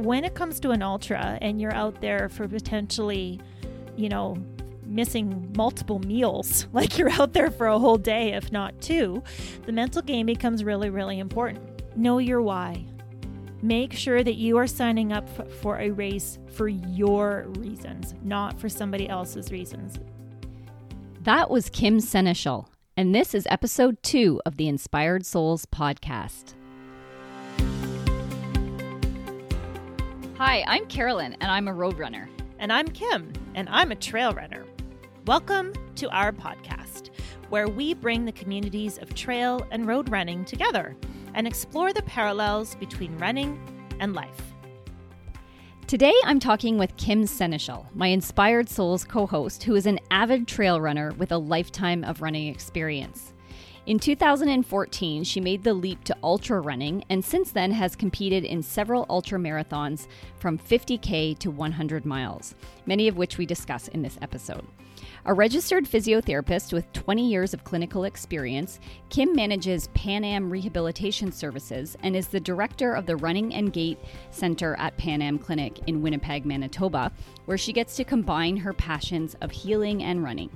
when it comes to an ultra and you're out there for potentially, you know, missing multiple meals, like you're out there for a whole day, if not two, the mental game becomes really, really important. Know your why. Make sure that you are signing up for a race for your reasons, not for somebody else's reasons. That was Kim Seneschal, and this is episode two of the Inspired Souls podcast. Hi, I'm Carolyn, and I'm a road runner. And I'm Kim, and I'm a trail runner. Welcome to our podcast, where we bring the communities of trail and road running together and explore the parallels between running and life. Today, I'm talking with Kim Seneschal, my Inspired Souls co host, who is an avid trail runner with a lifetime of running experience. In 2014, she made the leap to ultra running and since then has competed in several ultra marathons from 50K to 100 miles, many of which we discuss in this episode. A registered physiotherapist with 20 years of clinical experience, Kim manages Pan Am Rehabilitation Services and is the director of the Running and Gait Center at Pan Am Clinic in Winnipeg, Manitoba, where she gets to combine her passions of healing and running.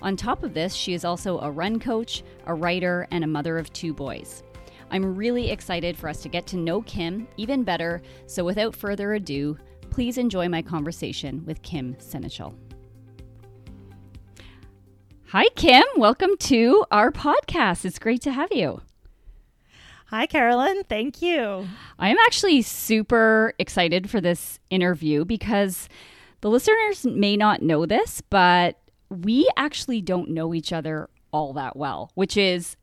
On top of this, she is also a run coach, a writer, and a mother of two boys. I'm really excited for us to get to know Kim even better, so without further ado, please enjoy my conversation with Kim Seneschal. Hi, Kim. Welcome to our podcast. It's great to have you. Hi, Carolyn. Thank you. I am actually super excited for this interview because the listeners may not know this, but we actually don't know each other all that well, which is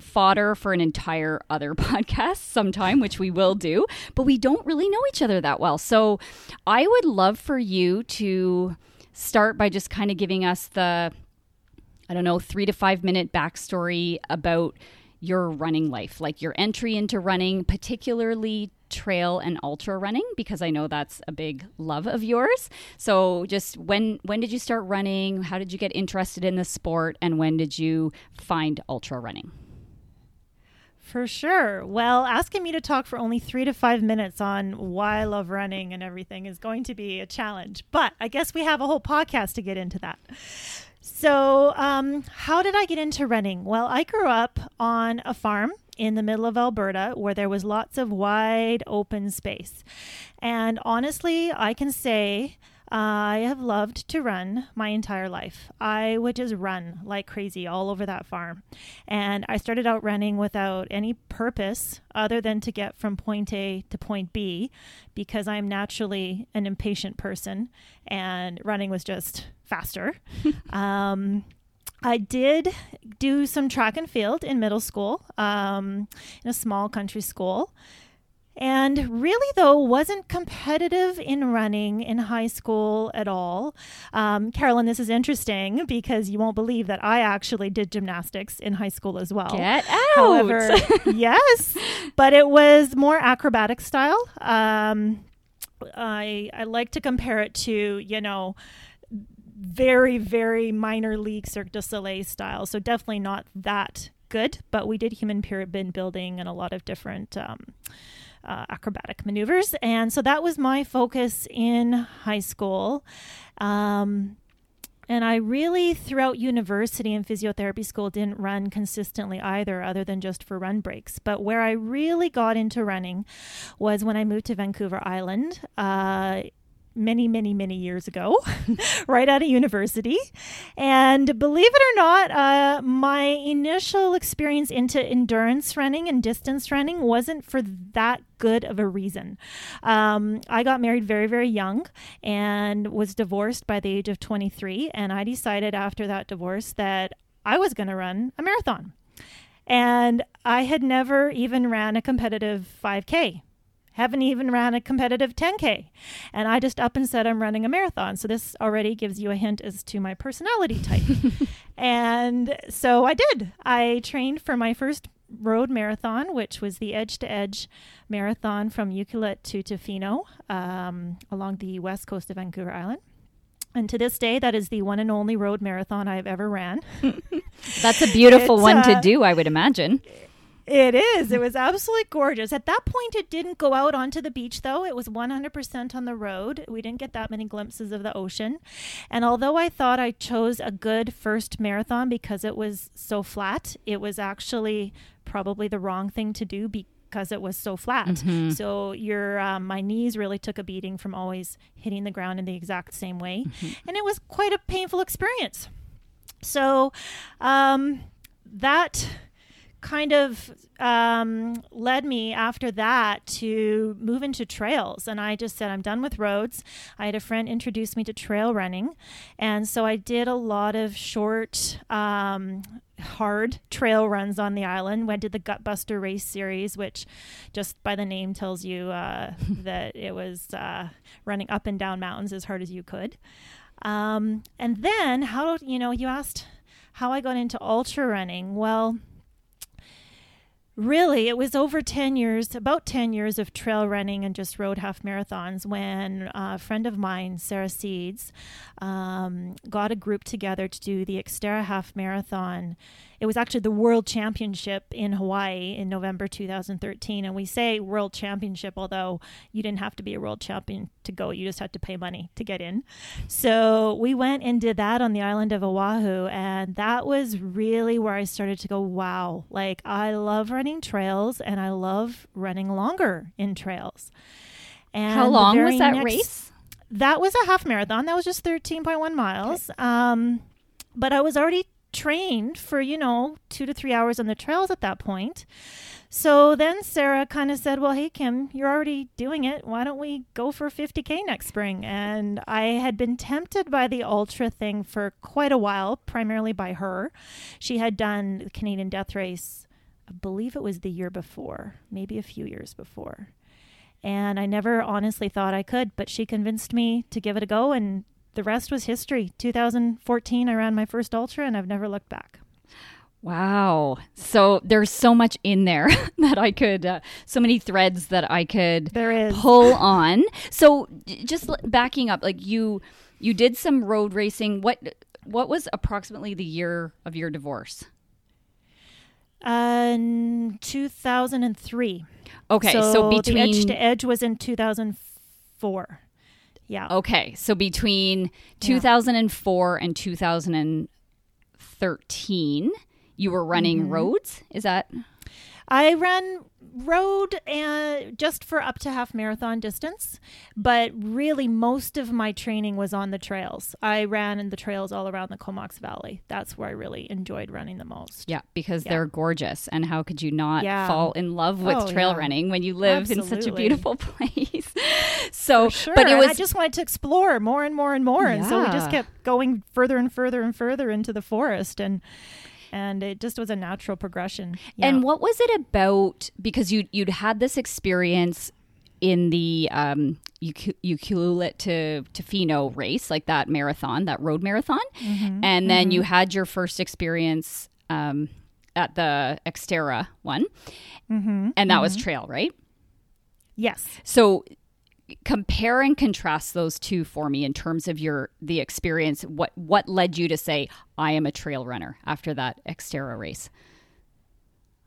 fodder for an entire other podcast sometime, which we will do, but we don't really know each other that well. So I would love for you to start by just kind of giving us the, I don't know, three to five minute backstory about your running life, like your entry into running, particularly trail and ultra running because I know that's a big love of yours. So just when when did you start running? How did you get interested in the sport and when did you find ultra running? For sure. Well, asking me to talk for only three to five minutes on why I love running and everything is going to be a challenge. But I guess we have a whole podcast to get into that. So, um, how did I get into running? Well, I grew up on a farm in the middle of Alberta where there was lots of wide open space. And honestly, I can say I have loved to run my entire life. I would just run like crazy all over that farm. And I started out running without any purpose other than to get from point A to point B because I'm naturally an impatient person and running was just faster. um, I did do some track and field in middle school, um, in a small country school. And really, though, wasn't competitive in running in high school at all. Um, Carolyn, this is interesting because you won't believe that I actually did gymnastics in high school as well. Get out! However, yes, but it was more acrobatic style. Um, I I like to compare it to you know very, very minor league Cirque du Soleil style. So definitely not that good, but we did human pyramid building and a lot of different um, uh, acrobatic maneuvers. And so that was my focus in high school. Um, and I really, throughout university and physiotherapy school, didn't run consistently either, other than just for run breaks. But where I really got into running was when I moved to Vancouver Island. Uh, many, many, many years ago, right out of university. And believe it or not, uh, my initial experience into endurance running and distance running wasn't for that good of a reason. Um, I got married very, very young and was divorced by the age of 23. And I decided after that divorce that I was going to run a marathon. And I had never even ran a competitive 5K haven't even ran a competitive 10K. And I just up and said I'm running a marathon. So this already gives you a hint as to my personality type. and so I did. I trained for my first road marathon, which was the Edge to Edge marathon from Ucluelet to Tofino um, along the west coast of Vancouver Island. And to this day, that is the one and only road marathon I've ever ran. That's a beautiful one uh, to do, I would imagine It is. It was absolutely gorgeous. At that point, it didn't go out onto the beach, though. It was 100% on the road. We didn't get that many glimpses of the ocean. And although I thought I chose a good first marathon because it was so flat, it was actually probably the wrong thing to do because it was so flat. Mm-hmm. So your um, my knees really took a beating from always hitting the ground in the exact same way, and it was quite a painful experience. So um, that kind of um, led me after that to move into trails. And I just said, I'm done with roads. I had a friend introduce me to trail running. And so I did a lot of short, um, hard trail runs on the island. Went to the Gutbuster Race Series, which just by the name tells you uh, that it was uh, running up and down mountains as hard as you could. Um, and then, how, you know, you asked how I got into ultra running. Well, really it was over 10 years about 10 years of trail running and just road half marathons when a friend of mine sarah seeds um, got a group together to do the xterra half marathon it was actually the world championship in hawaii in november 2013 and we say world championship although you didn't have to be a world champion to go you just had to pay money to get in so we went and did that on the island of oahu and that was really where i started to go wow like i love running trails and I love running longer in trails. And How long was that next- race? That was a half marathon. That was just 13.1 miles. Um, but I was already trained for, you know, two to three hours on the trails at that point. So then Sarah kind of said, Well, hey, Kim, you're already doing it. Why don't we go for 50K next spring? And I had been tempted by the ultra thing for quite a while, primarily by her. She had done the Canadian Death Race, I believe it was the year before, maybe a few years before. And I never honestly thought I could, but she convinced me to give it a go. And the rest was history. 2014, I ran my first ultra, and I've never looked back. Wow. So there's so much in there that I could, uh, so many threads that I could There is. pull on. So just backing up, like you, you did some road racing. What, what was approximately the year of your divorce? Uh, in 2003. Okay, so, the between edge to edge was in 2004. Yeah. okay, so between 2004 and 2013, you were running Mm-hmm. roads. Is that I ran road and uh, just for up to half marathon distance, but really most of my training was on the trails. I ran in the trails all around the Comox Valley. That's where I really enjoyed running the most. yeah? Because Yeah. they're gorgeous, and how could you not Yeah. fall in love with Oh, trail yeah. running when you live in such a beautiful place? so, Sure, but it and was I just wanted to explore more and more and more, and so we just kept going further and further and further into the forest, and and it just was a natural progression. Yeah. And what was it about? Because you you'd had this experience in the um, Ucluelet to Tofino race, like that marathon, that road marathon, Mm-hmm. and then you had your first experience um, at the Xterra one, Mm-hmm. and that was trail, right? yes, So compare and contrast those two for me in terms of your the experience. What what led you to say I am a trail runner after that Xterra race?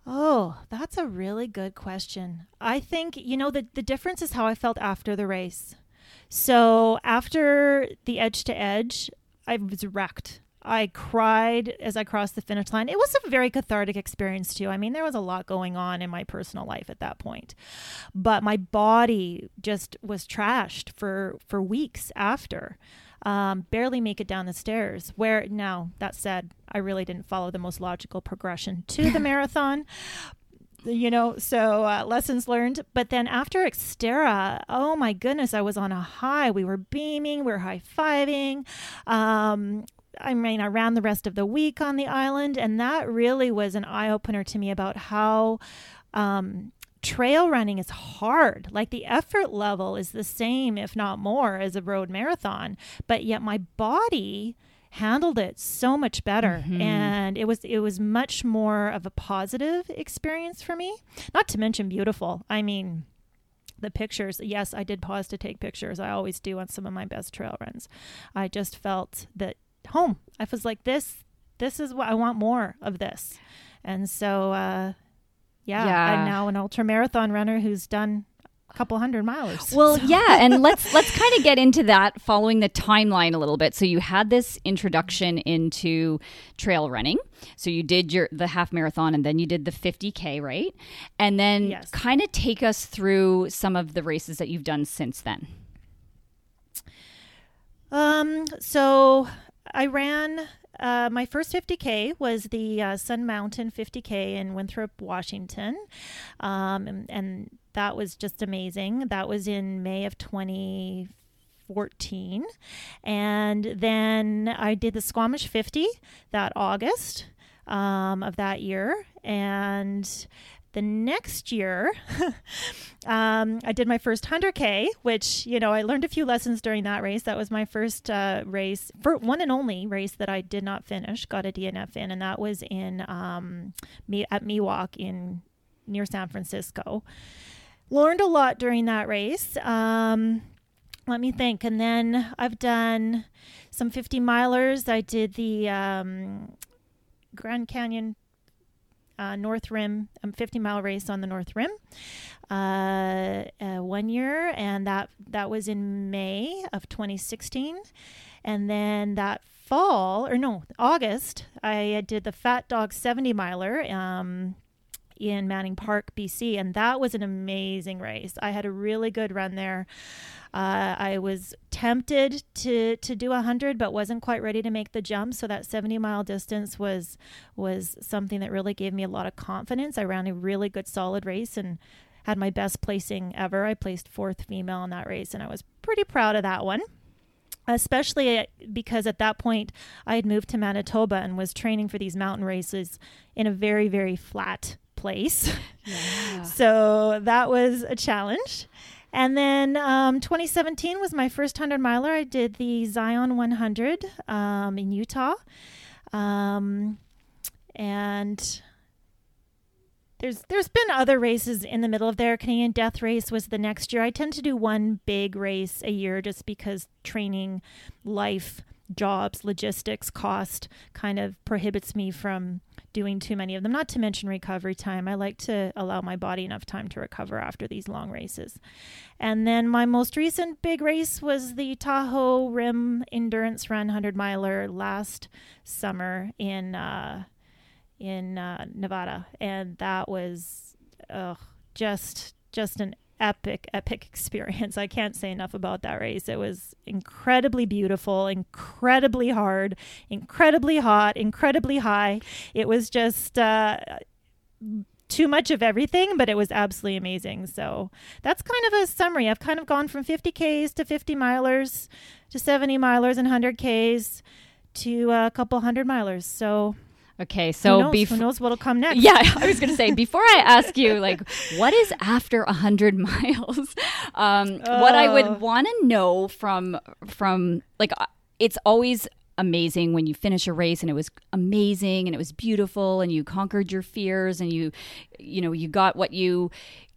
Oh, that's a really good question. I think, you know, the, the difference is how I felt after the race. So after the edge to edge, I was wrecked. I cried as I crossed the finish line. It was a very cathartic experience, too. I mean, there was a lot going on in my personal life at that point. But my body just was trashed for, for weeks after. Um, barely make it down the stairs. Where now, that said, I really didn't follow the most logical progression to the marathon you know so uh, lessons learned but then after xterra oh my goodness i was on a high we were beaming we were high-fiving um, i mean i ran the rest of the week on the island and that really was an eye-opener to me about how um, trail running is hard. Like the effort level is the same if not more as a road marathon but yet my body handled it so much better. And it was it was much more of a positive experience for me. Not to mention beautiful. I mean the pictures yes i did pause to take pictures. I always do on some of my best trail runs. I just felt that home i was like this this is what i want more of this and so uh Yeah. Yeah. And now an ultra marathon runner who's done a couple hundred miles. Well, So- yeah, and let's let's kind of get into that following the timeline a little bit. So you had this introduction into trail running. So you did your the half marathon and then you did the 50k, right? And then Yes. kind of take us through some of the races that you've done since then. Um, so I ran uh, my first 50K was the uh, Sun Mountain 50K in Winthrop, Washington. Um, and, and that was just amazing. That was in May of 2014. And then I did the Squamish 50 that August um, of that year. And the next year, um, I did my first 100K, which, you know, I learned a few lessons during that race. That was my first uh, race, for one and only race that I did not finish, got a DNF in, and that was in um, me at Miwok in near San Francisco. Learned a lot during that race. Um, let me think. And then I've done some 50 milers. I did the um, Grand Canyon uh, North Rim, um, 50 mile race on the North Rim, uh, uh, one year, and that that was in May of 2016, and then that fall or no August, I did the Fat Dog 70 miler. Um, in Manning Park, BC, and that was an amazing race. I had a really good run there. Uh, I was tempted to to do a hundred, but wasn't quite ready to make the jump. So that seventy mile distance was was something that really gave me a lot of confidence. I ran a really good, solid race and had my best placing ever. I placed fourth female in that race, and I was pretty proud of that one especially because at that point I had moved to Manitoba and was training for these mountain races in a very, very flat place. Yeah. So that was a challenge. And then um, 2017 was my first 100 miler. I did the Zion 100 um, in Utah. Um, and there's there's been other races in the middle of there. Canadian Death Race was the next year. I tend to do one big race a year just because training, life, jobs, logistics, cost kind of prohibits me from doing too many of them. Not to mention recovery time. I like to allow my body enough time to recover after these long races. And then my most recent big race was the Tahoe Rim Endurance Run 100 miler last summer in uh, in uh, Nevada, and that was uh, just just an epic epic experience. I can't say enough about that race. It was incredibly beautiful, incredibly hard, incredibly hot, incredibly high. It was just uh, too much of everything, but it was absolutely amazing. So that's kind of a summary. I've kind of gone from 50Ks to 50 milers to 70 milers and 100Ks to a couple hundred milers. So Okay, who so knows, before who knows what'll come next? Yeah, I was going to say before I ask you, like, what is after a hundred miles? Um, What I Oh. would want to know from from like, uh, it's always amazing when you finish a race and it was amazing and it was beautiful and you conquered your fears and you, you know, you got what you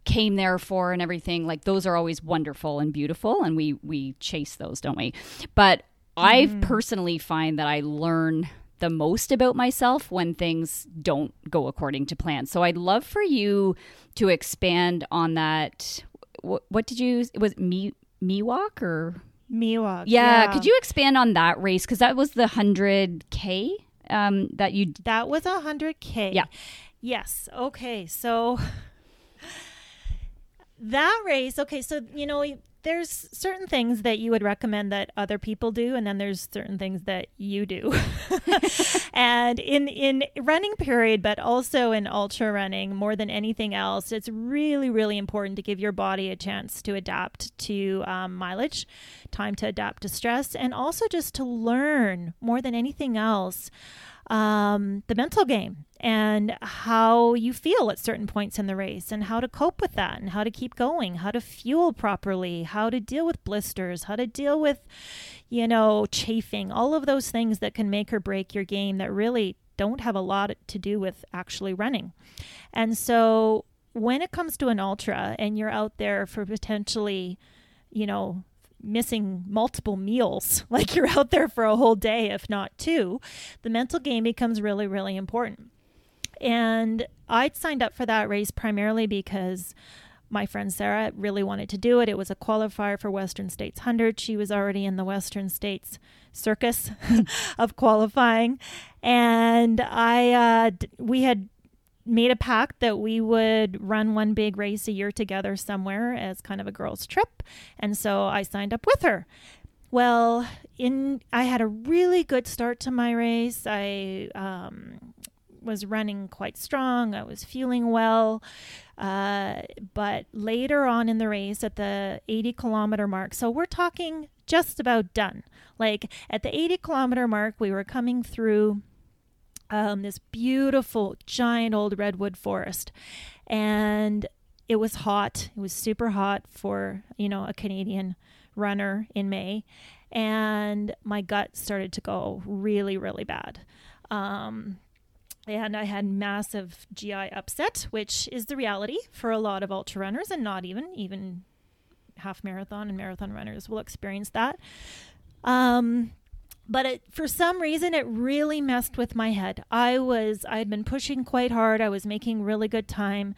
came there for and everything. Like those are always wonderful and beautiful, and we we chase those, don't we? But I personally find that I learn the most about myself when things don't go according to plan. So I'd love for you to expand on that. What, what did you was it me me walk or Miwok. yeah, Could you expand on that race because that was the hundred k um, that you That was a hundred k. Yeah. Yes. Okay. So that race. Okay. So you know, there's certain things that you would recommend that other people do, and then there's certain things that you do. and in in running period, but also in ultra running, more than anything else, it's really really important to give your body a chance to adapt to um, mileage, time to adapt to stress, and also just to learn more than anything else um, the mental game and how you feel at certain points in the race and how to cope with that and how to keep going, how to fuel properly, how to deal with blisters, how to deal with, you know, chafing, all of those things that can make or break your game that really don't have a lot to do with actually running. And so when it comes to an ultra and you're out there for potentially, you know, missing multiple meals, like you're out there for a whole day, if not two, the mental game becomes really, really important. And I'd signed up for that race primarily because my friend Sarah really wanted to do it. It was a qualifier for Western States 100. She was already in the Western States circus of qualifying. And I, uh, we had made a pact that we would run one big race a year together somewhere as kind of a girls' trip. And so I signed up with her. Well, in I had a really good start to my race. I um, was running quite strong. I was feeling well. Uh, but later on in the race, at the 80 kilometer mark, so we're talking just about done. Like at the 80 kilometer mark, we were coming through um, this beautiful giant old redwood forest, and it was hot. It was super hot for you know a Canadian runner in May, and my gut started to go really really bad. Um, and I had massive GI upset, which is the reality for a lot of ultra runners, and not even even half marathon and marathon runners will experience that. Um, but it, for some reason it really messed with my head. I was i had been pushing quite hard. I was making really good time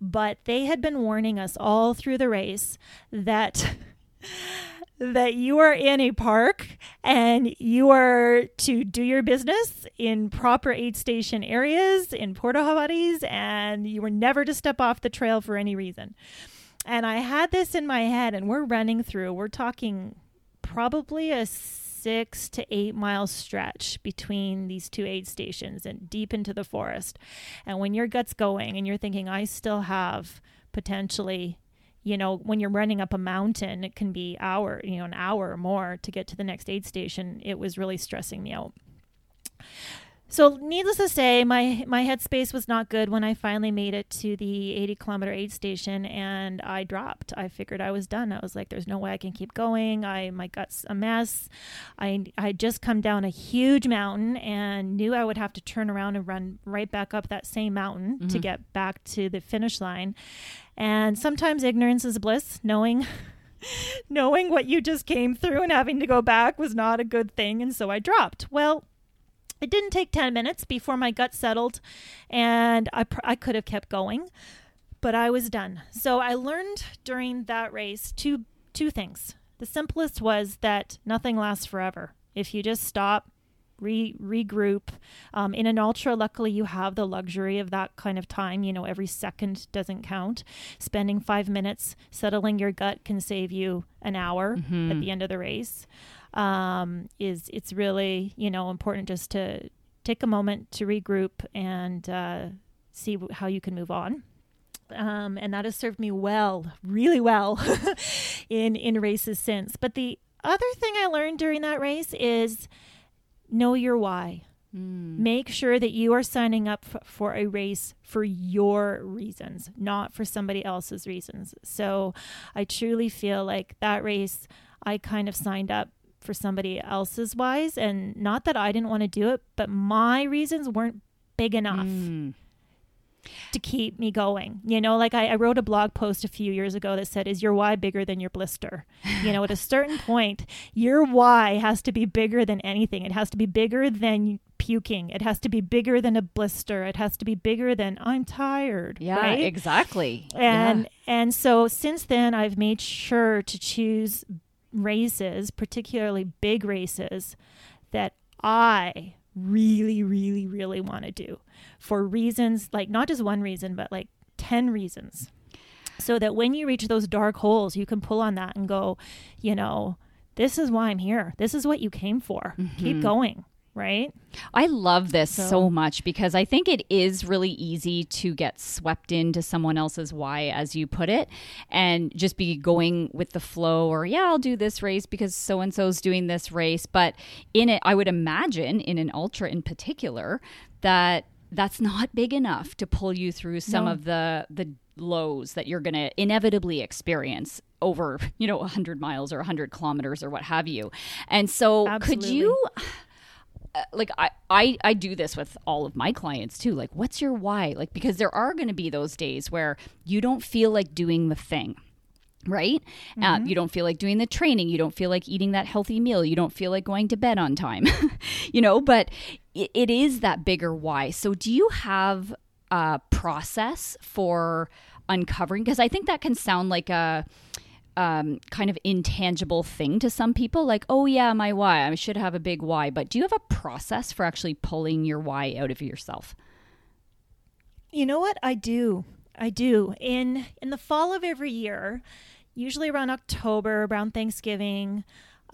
but they had been warning us all through the race that that you are in a park and you are to do your business in proper aid station areas in porta potties and you were never to step off the trail for any reason. And i had this in my head and we're running through we're talking probably a six to eight mile stretch between these two aid stations and deep into the forest. And when your gut's going and you're thinking, I still have potentially you know when you're running up a mountain it can be hour you know an hour or more to get to the next aid station it was really stressing me out so, needless to say, my my headspace was not good when I finally made it to the 80 kilometer aid station, and I dropped. I figured I was done. I was like, "There's no way I can keep going. I my gut's a mess." I I just come down a huge mountain and knew I would have to turn around and run right back up that same mountain mm-hmm. to get back to the finish line. And sometimes ignorance is bliss. Knowing knowing what you just came through and having to go back was not a good thing, and so I dropped. Well it didn't take 10 minutes before my gut settled and I, pr- I could have kept going, but I was done. So I learned during that race two, two things. The simplest was that nothing lasts forever. If you just stop, re- regroup. Um, in an ultra, luckily, you have the luxury of that kind of time. You know, every second doesn't count. Spending five minutes settling your gut can save you an hour mm-hmm. at the end of the race um, is it's really you know important just to take a moment to regroup and uh, see how you can move on. Um, and that has served me well, really well, in in races since. But the other thing I learned during that race is know your why. Mm. Make sure that you are signing up f- for a race for your reasons, not for somebody else's reasons. So I truly feel like that race, I kind of signed up for somebody else's wise. And not that I didn't want to do it, but my reasons weren't big enough. Mm. To keep me going, you know, like I, I wrote a blog post a few years ago that said, Is your why bigger than your blister? You know, at a certain point, your why has to be bigger than anything. It has to be bigger than puking. It has to be bigger than a blister. It has to be bigger than I'm tired. Yeah, right? exactly. And yeah. and so since then I've made sure to choose races, particularly big races, that I really, really, really want to do for reasons like not just one reason, but like 10 reasons. So that when you reach those dark holes, you can pull on that and go, you know, this is why I'm here. This is what you came for. Mm-hmm. Keep going right? I love this so. so. much because I think it is really easy to get swept into someone else's why, as you put it, and just be going with the flow or, yeah, I'll do this race because so and so's doing this race. But in it, I would imagine in an ultra in particular that that's not big enough to pull you through some no. of the the lows that you're going to inevitably experience over you know 100 miles or 100 kilometers or what have you and so Absolutely. could you like I, I I do this with all of my clients too. Like, what's your why? Like, because there are going to be those days where you don't feel like doing the thing right? Uh, mm-hmm. Uh, you don't feel like doing the training. You don't feel like eating that healthy meal. You don't feel like going to bed on time, you know, but it, it is that bigger why. So, do you have a process for uncovering? Because I think that can sound like a um, kind of intangible thing to some people, like, oh, yeah, my why. I should have a big why. But do you have a process for actually pulling your why out of yourself? You know what? I do. I do. In in the fall of every year, usually around October, around Thanksgiving,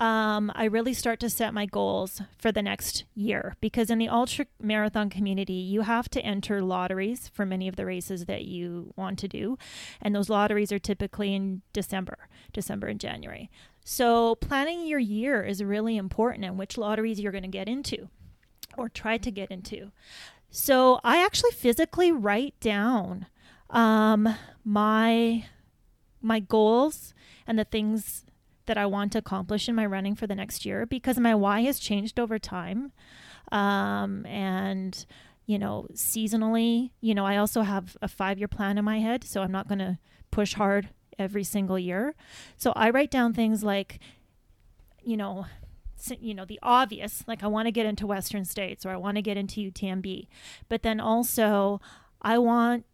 um, I really start to set my goals for the next year because in the ultra marathon community, you have to enter lotteries for many of the races that you want to do. And those lotteries are typically in December, December and January. So planning your year is really important and which lotteries you're going to get into or try to get into. So I actually physically write down um, my my goals and the things that I want to accomplish in my running for the next year because my why has changed over time. Um, and, you know, seasonally, you know, I also have a five year plan in my head. So I'm not going to push hard every single year. So I write down things like, you know, you know the obvious like i want to get into western states or i want to get into utmb but then also i want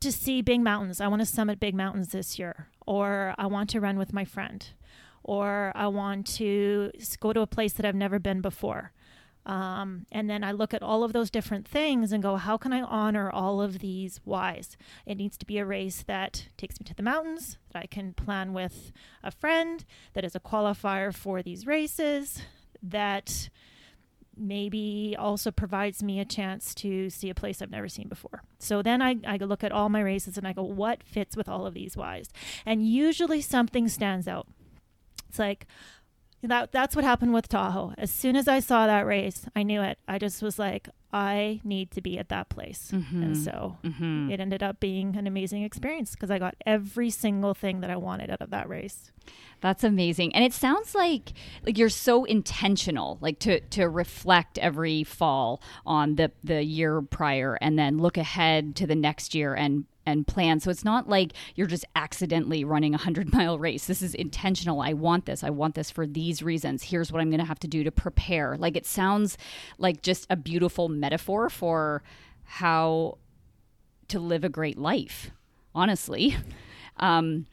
to see big mountains i want to summit big mountains this year or i want to run with my friend or I want to go to a place that I've never been before. Um, and then I look at all of those different things and go, how can I honor all of these whys? It needs to be a race that takes me to the mountains, that I can plan with a friend, that is a qualifier for these races, that maybe also provides me a chance to see a place I've never seen before. So then I, I look at all my races and I go, what fits with all of these whys? And usually something stands out. It's like that that's what happened with Tahoe. As soon as I saw that race, I knew it. I just was like, I need to be at that place. Mm-hmm. And so mm-hmm. it ended up being an amazing experience because I got every single thing that I wanted out of that race. That's amazing. And it sounds like like you're so intentional, like to to reflect every fall on the the year prior and then look ahead to the next year and and plan. So it's not like you're just accidentally running a 100 mile race. This is intentional. I want this. I want this for these reasons. Here's what I'm going to have to do to prepare. Like it sounds like just a beautiful metaphor for how to live a great life, honestly. Um,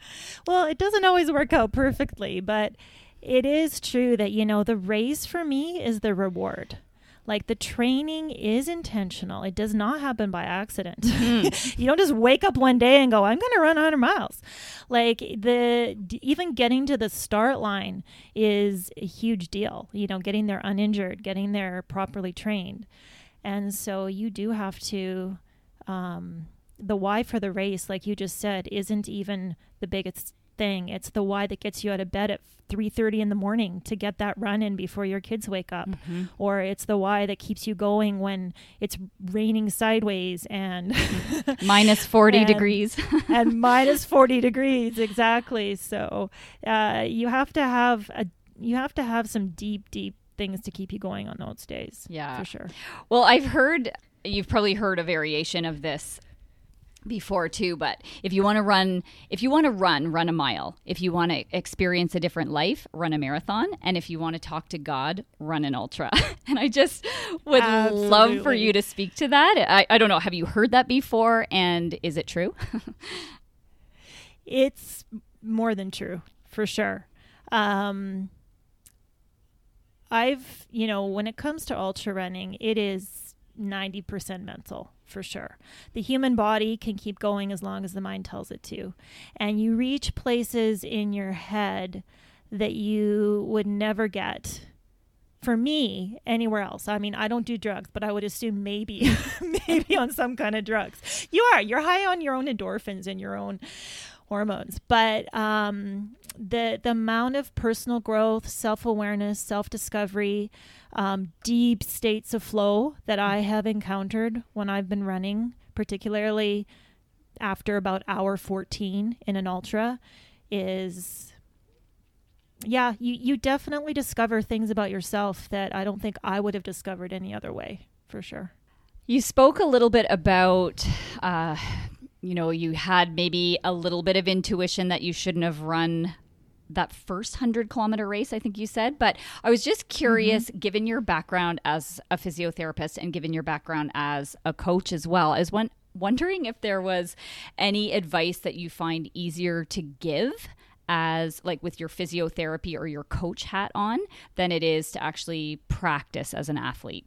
well, it doesn't always work out perfectly, but it is true that, you know, the race for me is the reward. Like the training is intentional. It does not happen by accident. Mm. you don't just wake up one day and go, "I'm going to run 100 miles." Like the even getting to the start line is a huge deal. You know, getting there uninjured, getting there properly trained. And so you do have to um, the why for the race, like you just said, isn't even the biggest thing. It's the why that gets you out of bed at 3:30 in the morning to get that run in before your kids wake up. Mm-hmm. Or it's the why that keeps you going when it's raining sideways and minus 40 and, degrees. and minus 40 degrees exactly. So, uh, you have to have a you have to have some deep deep things to keep you going on those days. Yeah. For sure. Well, I've heard you've probably heard a variation of this before too but if you want to run if you want to run run a mile. If you want to experience a different life run a marathon. And if you want to talk to god run an ultra. And i just would Absolutely. love for you to speak to that. I, I don't know have you heard that before? And is it true? It's more than true for sure. Um i've you know when it comes to ultra running it is 90% mental for sure. The human body can keep going as long as the mind tells it to. And you reach places in your head that you would never get for me anywhere else. I mean, I don't do drugs, but I would assume maybe maybe on some kind of drugs. You are. You're high on your own endorphins and your own hormones. But um, the the amount of personal growth, self awareness, self discovery, um, deep states of flow that I have encountered when I've been running, particularly after about hour 14 in an ultra, is yeah, you, you definitely discover things about yourself that I don't think I would have discovered any other way, for sure. You spoke a little bit about uh, you know, you had maybe a little bit of intuition that you shouldn't have run that first 100 kilometer race, I think you said. But I was just curious, mm-hmm. given your background as a physiotherapist and given your background as a coach as well, as when wondering if there was any advice that you find easier to give as like with your physiotherapy or your coach hat on than it is to actually practice as an athlete.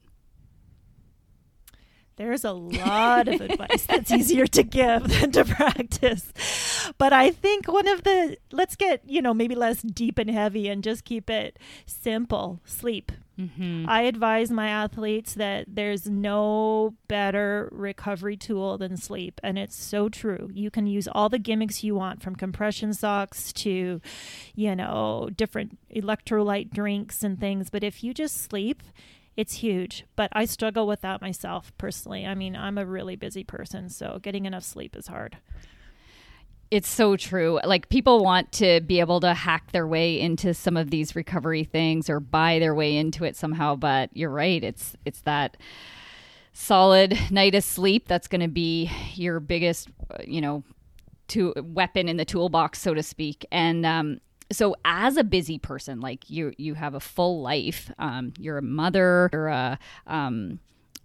There's a lot of advice that's easier to give than to practice. But I think one of the, let's get, you know, maybe less deep and heavy and just keep it simple sleep. Mm-hmm. I advise my athletes that there's no better recovery tool than sleep. And it's so true. You can use all the gimmicks you want from compression socks to, you know, different electrolyte drinks and things. But if you just sleep, it's huge. But I struggle with that myself personally. I mean, I'm a really busy person, so getting enough sleep is hard. It's so true. Like people want to be able to hack their way into some of these recovery things or buy their way into it somehow, but you're right. It's it's that solid night of sleep that's going to be your biggest, you know, to weapon in the toolbox, so to speak. And um, so as a busy person like you you have a full life um, you're a mother you're a um,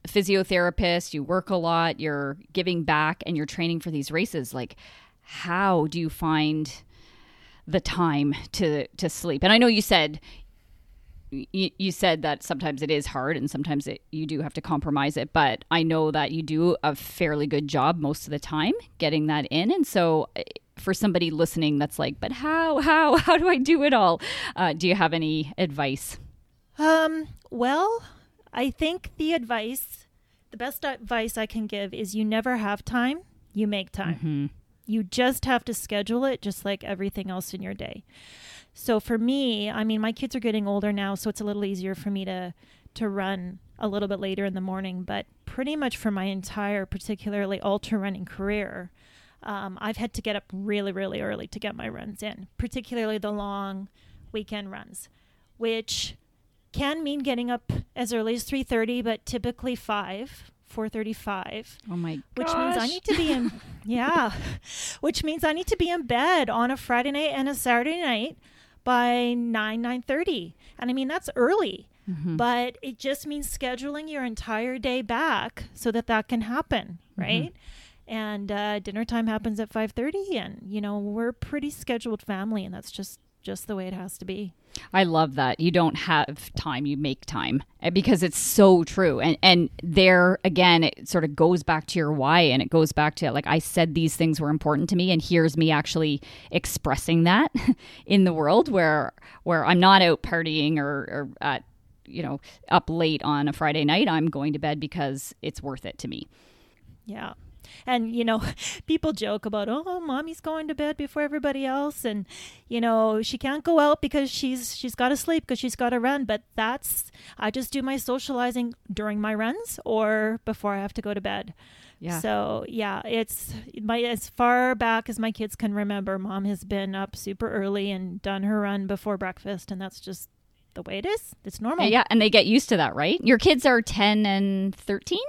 physiotherapist you work a lot you're giving back and you're training for these races like how do you find the time to to sleep? And i know you said you, you said that sometimes it is hard and sometimes it, you do have to compromise it but i know that you do a fairly good job most of the time getting that in. And so for somebody listening that's like, but how, how, how do I do it all? Uh, do you have any advice? Um, well, I think the advice, the best advice I can give is you never have time, you make time. Mm-hmm. You just have to schedule it just like everything else in your day. So for me, I mean, my kids are getting older now, so it's a little easier for me to to run a little bit later in the morning, but pretty much for my entire particularly ultra running career, um, I've had to get up really, really early to get my runs in, particularly the long weekend runs, which can mean getting up as early as 3.30 but typically 5 4.35 oh my gosh. which means i need to be in yeah which means i need to be in bed on a friday night and a saturday night by 9 9.30 and i mean that's early mm-hmm. but it just means scheduling your entire day back so that that can happen mm-hmm. right mm-hmm and uh, dinner time happens at 5.30 and you know we're a pretty scheduled family and that's just just the way it has to be. I love that. You don't have time you make time eh, because it's so true. And and there again it sort of goes back to your why and it goes back to like i said these things were important to me and here's me actually expressing that in the world where where i'm not out partying or, or at you know up late on a friday night i'm going to bed because it's worth it to me. Yeah and, you know, people joke about, oh, mommy's going to bed before everybody else. And, you know, she can't go out because she's she's got to sleep because she's got to run. But that's, I just do my socializing during my runs or before I have to go to bed. Yeah. So yeah, it's my as far back as my kids can remember. Mom has been up super early and done her run before breakfast, and that's just the way it is. It's normal. Yeah, and they get used to that, right? Your kids are ten and thirteen.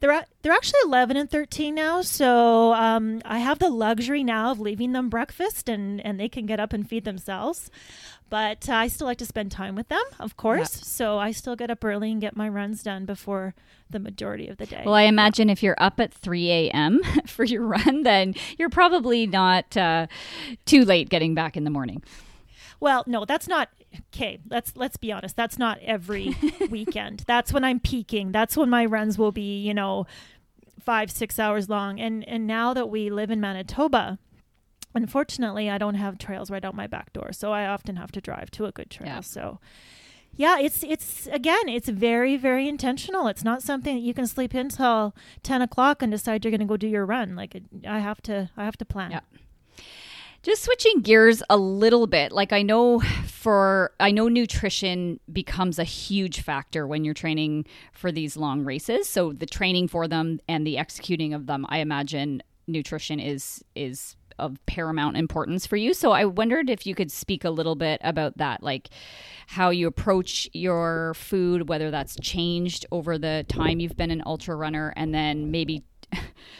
They're they're actually 11 and 13 now, so um, I have the luxury now of leaving them breakfast, and and they can get up and feed themselves. But uh, I still like to spend time with them, of course. Yeah. So I still get up early and get my runs done before the majority of the day. Well, I imagine if you're up at 3 a.m. for your run, then you're probably not uh, too late getting back in the morning. Well, no, that's not okay, let's let's be honest. That's not every weekend. That's when I'm peaking. That's when my runs will be, you know, five six hours long. And and now that we live in Manitoba, unfortunately, I don't have trails right out my back door, so I often have to drive to a good trail. Yeah. So. Yeah, it's it's again, it's very very intentional. It's not something that you can sleep until ten o'clock and decide you're going to go do your run. Like I have to, I have to plan. Yeah. Just switching gears a little bit, like I know for I know nutrition becomes a huge factor when you're training for these long races. So the training for them and the executing of them, I imagine nutrition is is of paramount importance for you. So I wondered if you could speak a little bit about that, like how you approach your food, whether that's changed over the time you've been an ultra runner, and then maybe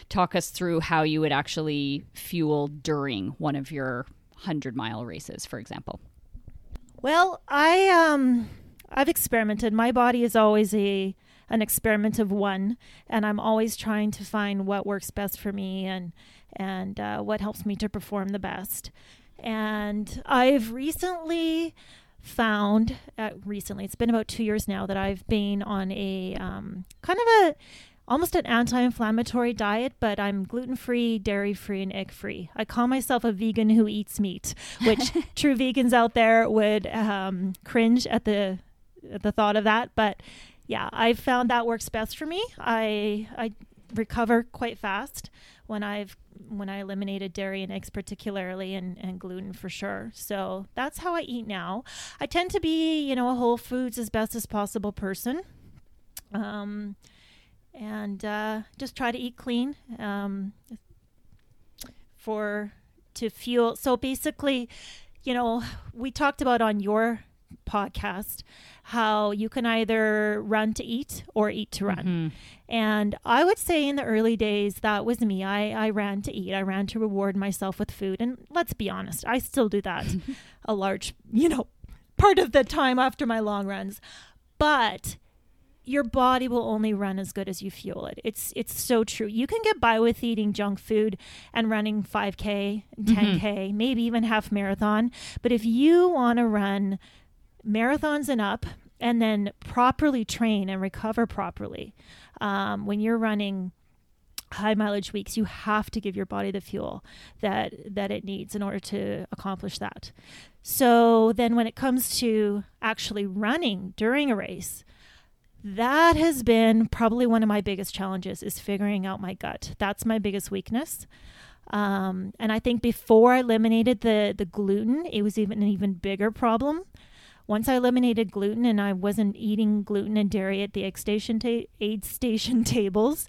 talk us through how you would actually fuel during one of your 100 mile races, for example. Well, I um I've experimented. My body is always a an experiment of one, and I'm always trying to find what works best for me and and uh, what helps me to perform the best. And I've recently found, uh, recently, it's been about two years now that I've been on a um, kind of a almost an anti-inflammatory diet, but I'm gluten-free, dairy-free, and egg-free. I call myself a vegan who eats meat, which true vegans out there would um, cringe at the at the thought of that. But yeah, I've found that works best for me. I I recover quite fast when I've when I eliminated dairy and eggs particularly and, and gluten for sure. So that's how I eat now. I tend to be, you know, a whole foods as best as possible person. Um, and uh, just try to eat clean um, for to fuel. So basically, you know, we talked about on your podcast how you can either run to eat or eat to run. Mm-hmm. And I would say in the early days, that was me. I, I ran to eat, I ran to reward myself with food. And let's be honest, I still do that a large, you know, part of the time after my long runs. But your body will only run as good as you fuel it. It's it's so true. You can get by with eating junk food and running 5k, 10k, mm-hmm. maybe even half marathon, but if you want to run marathons and up and then properly train and recover properly, um, when you're running high mileage weeks you have to give your body the fuel that that it needs in order to accomplish that so then when it comes to actually running during a race that has been probably one of my biggest challenges is figuring out my gut. That's my biggest weakness. Um, and i think before i eliminated the the gluten it was even an even bigger problem. Once i eliminated gluten and i wasn't eating gluten and dairy at the aid station, ta- aid station tables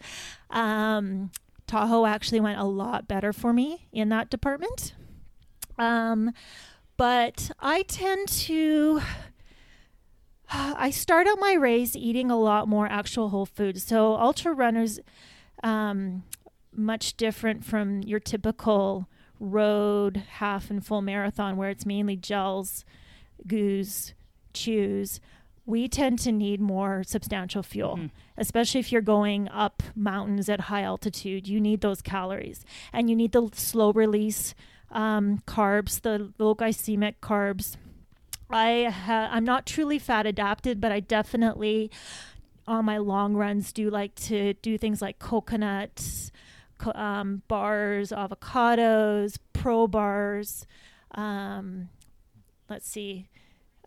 um, tahoe actually went a lot better for me in that department. Um, but i tend to I start out my race eating a lot more actual whole foods. So ultra runners, um, much different from your typical road half and full marathon where it's mainly gels, goos, chews. We tend to need more substantial fuel, mm-hmm. especially if you're going up mountains at high altitude. You need those calories and you need the slow release um, carbs, the low glycemic carbs I ha- I'm not truly fat adapted, but I definitely on my long runs do like to do things like coconuts, co- um, bars, avocados, pro bars. Um, let's see,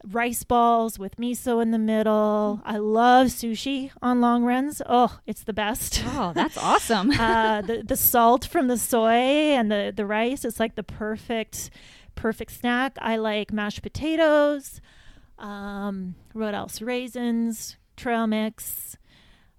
rice balls with miso in the middle. I love sushi on long runs. Oh, it's the best. Oh, that's awesome. uh, the the salt from the soy and the the rice. It's like the perfect perfect snack. I like mashed potatoes. Um, what else? Raisins, trail mix.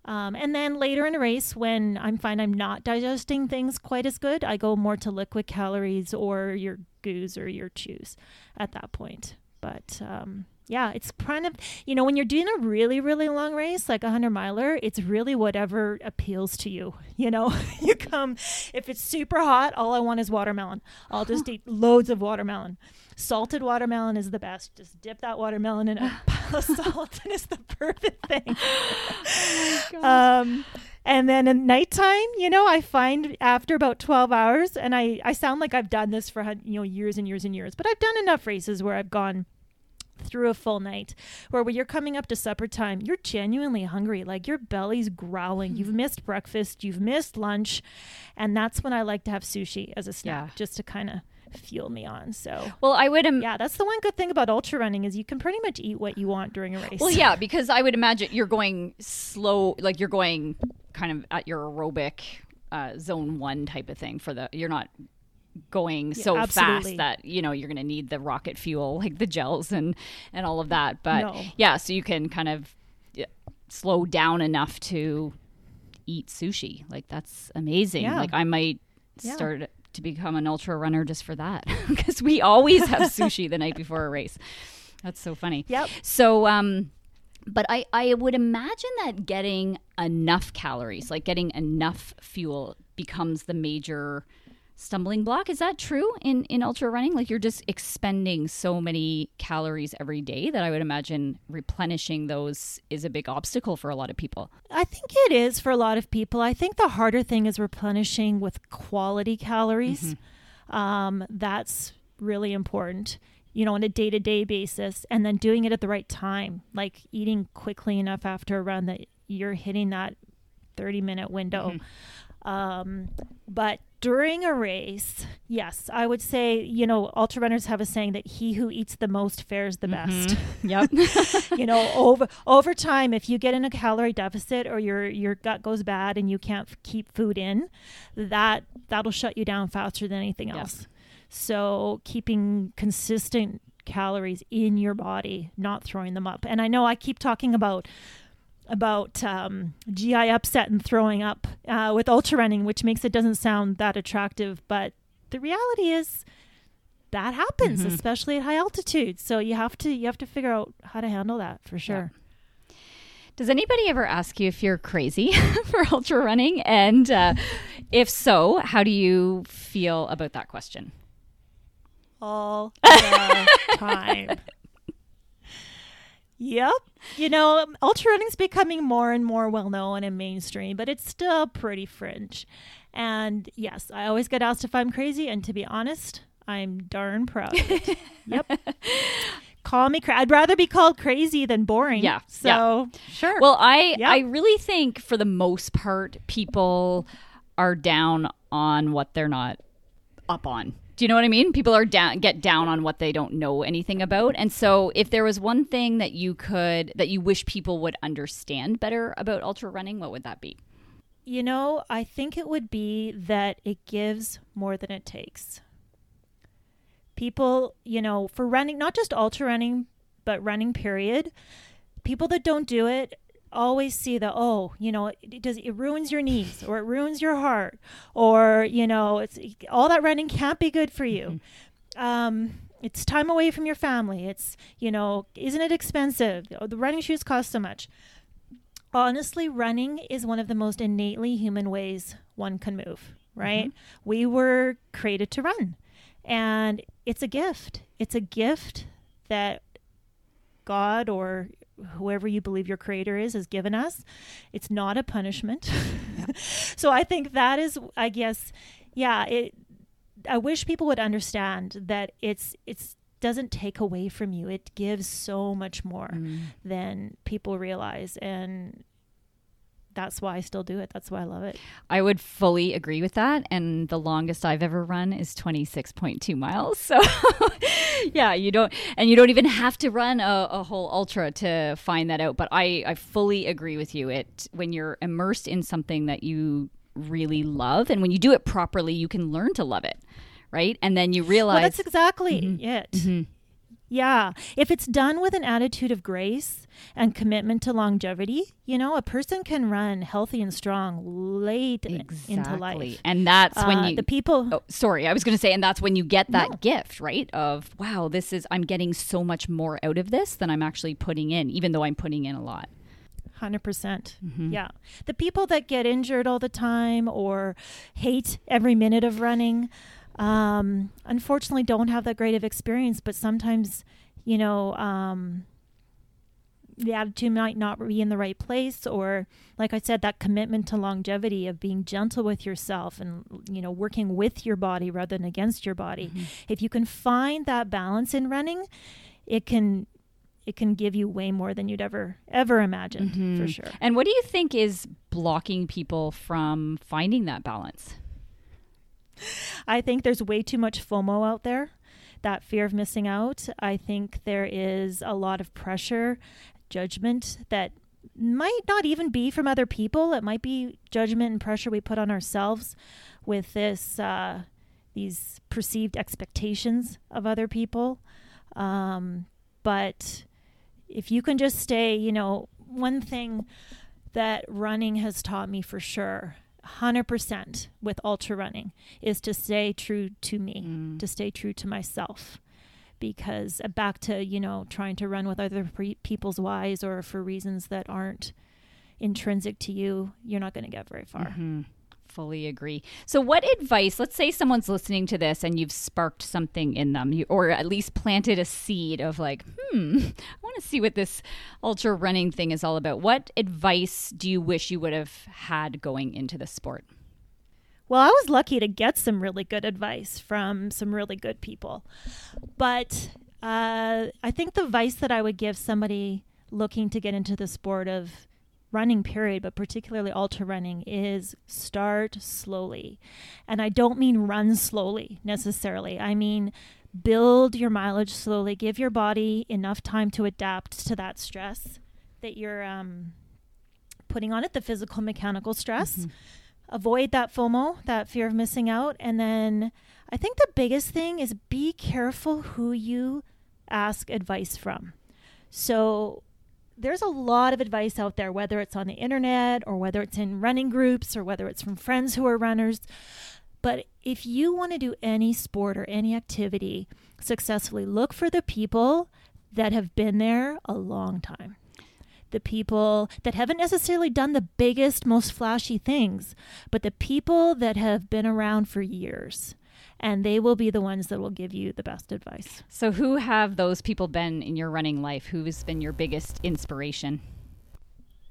Um, and then later in a race, when I'm find I'm not digesting things quite as good, I go more to liquid calories or your goos or your chews at that point. But um, yeah, it's kind of, you know, when you're doing a really, really long race, like a 100 miler, it's really whatever appeals to you. You know, you come, if it's super hot, all I want is watermelon. I'll just eat loads of watermelon. Salted watermelon is the best. Just dip that watermelon in a pile of salt, and it's the perfect thing. Oh um, and then at nighttime, you know, I find after about 12 hours, and I, I sound like I've done this for, you know, years and years and years, but I've done enough races where I've gone through a full night where when you're coming up to supper time you're genuinely hungry. Like your belly's growling. You've missed breakfast. You've missed lunch. And that's when i like to have sushi as a snack yeah. just to kind of fuel me on. So well i would Im- yeah that's the one good thing about ultra running is you can pretty much eat what you want during a race. Well yeah because i would imagine you're going slow like you're going kind of at your aerobic uh, zone one type of thing for the you're not going so yeah, fast that you know you're going to need the rocket fuel like the gels and and all of that. But no. yeah so you can kind of slow down enough to eat sushi. Like that's amazing. Yeah. like i might yeah. start to become an ultra runner just for that because we always have sushi the night before a race. That's so funny. Yep. So um but I, I would imagine that getting enough calories like getting enough fuel becomes the major stumbling block. Is that true in in ultra running? Like you're just expending so many calories every day that I would imagine replenishing those is a big obstacle for a lot of people. I think it is for a lot of people. I think the harder thing is replenishing with quality calories. Um, that's really important, you know, on a day to day basis, and then doing it at the right time, like eating quickly enough after a run that you're hitting that 30 minute window. Um, but during a race, yes, I would say, you know, ultra runners have a saying that he who eats the most fares the mm-hmm. best. Yep. you know, over over time, if you get in a calorie deficit or your your gut goes bad and you can't f- keep food in, that that'll shut you down faster than anything else. So keeping consistent calories in your body, not throwing them up. And I know I keep talking about about um, GI upset and throwing up uh, with ultra running, which makes it doesn't sound that attractive. But the reality is that happens, especially at high altitude. So you have to you have to figure out how to handle that for sure. Does anybody ever ask you if you're crazy for ultra running? And uh, if so, how do you feel about that question? All the time. Yep. You know, ultra running's becoming more and more well known and mainstream, but it's still pretty fringe. And yes, I always get asked if I'm crazy, and to be honest, I'm darn proud yep. Call me cra- I'd rather be called crazy than boring. Yeah, So, sure. Well, I Yeah. I really think for the most part, people are down on what they're not up on. Do you know what I mean? People are down get down on what they don't know anything about. And so if there was one thing that you could that you wish people would understand better about ultra running, what would that be? You know, I think it would be that it gives more than it takes. People, you know, for running, not just ultra running, but running period, people that don't do it always see the oh you know it does it ruins your knees or it ruins your heart or you know it's all that running can't be good for you. Um it's time away from your family. It's you know isn't it expensive? Oh, the running shoes cost so much. Honestly, running is one of the most innately human ways one can move, right? We were created to run, and it's a gift. It's a gift that God or whoever you believe your creator is has given us. It's not a punishment. so I think that is, I guess, yeah, it. I wish people would understand that it's it's doesn't take away from you. It gives so much more mm. than people realize and that's why I still do it. That's why I love it. I would fully agree with that. And the longest I've ever run is 26.2 miles. So, yeah, you don't, and you don't even have to run a, a whole ultra to find that out. But I, I fully agree with you. It, when you're immersed in something that you really love, and when you do it properly, you can learn to love it. Right. And then you realize, Well, that's exactly mm-hmm. it. Mm-hmm. Yeah. If it's done with an attitude of grace and commitment to longevity, you know, a person can run healthy and strong late into life. And that's when Uh, you, the people Oh, sorry. I was going to say, and that's when you get that No. gift, right? Of wow, this is I'm getting so much more out of this than I'm actually putting in, even though I'm putting in a lot. Hundred percent. Yeah, the people that get injured all the time or hate every minute of running, um, unfortunately, don't have that great of experience. But sometimes, you know, um, the attitude might not be in the right place, or like I said, that commitment to longevity of being gentle with yourself and you know working with your body rather than against your body. If you can find that balance in running, it can it can give you way more than you'd ever ever imagined for sure. And what do you think is blocking people from finding that balance? I think there's way too much FOMO out there, that fear of missing out. I think there is a lot of pressure, judgment that might not even be from other people. It might be judgment and pressure we put on ourselves with this uh, these perceived expectations of other people. Um, but if you can just stay, you know, one thing that running has taught me for sure 100% with ultra running is to stay true to me, to stay true to myself. Because uh, back to, you know, trying to run with other pre- people's whys or for reasons that aren't intrinsic to you, you're not going to get very far. fully agree. So, what advice? Let's say someone's listening to this and you've sparked something in them, you, or at least planted a seed of like, hmm, I want to see what this ultra running thing is all about. What advice do you wish you would have had going into the sport? Well, I was lucky to get some really good advice from some really good people. But uh, I think the advice that I would give somebody looking to get into the sport of running period but particularly ultra running is start slowly and i don't mean run slowly necessarily i mean build your mileage slowly give your body enough time to adapt to that stress that you're um, putting on it the physical mechanical stress mm-hmm. avoid that fomo that fear of missing out and then i think the biggest thing is be careful who you ask advice from so there's a lot of advice out there, whether it's on the internet or whether it's in running groups or whether it's from friends who are runners. But if you want to do any sport or any activity successfully, look for the people that have been there a long time. The people that haven't necessarily done the biggest, most flashy things, but the people that have been around for years and they will be the ones that will give you the best advice. So, who have those people been in your running life? Who's been your biggest inspiration?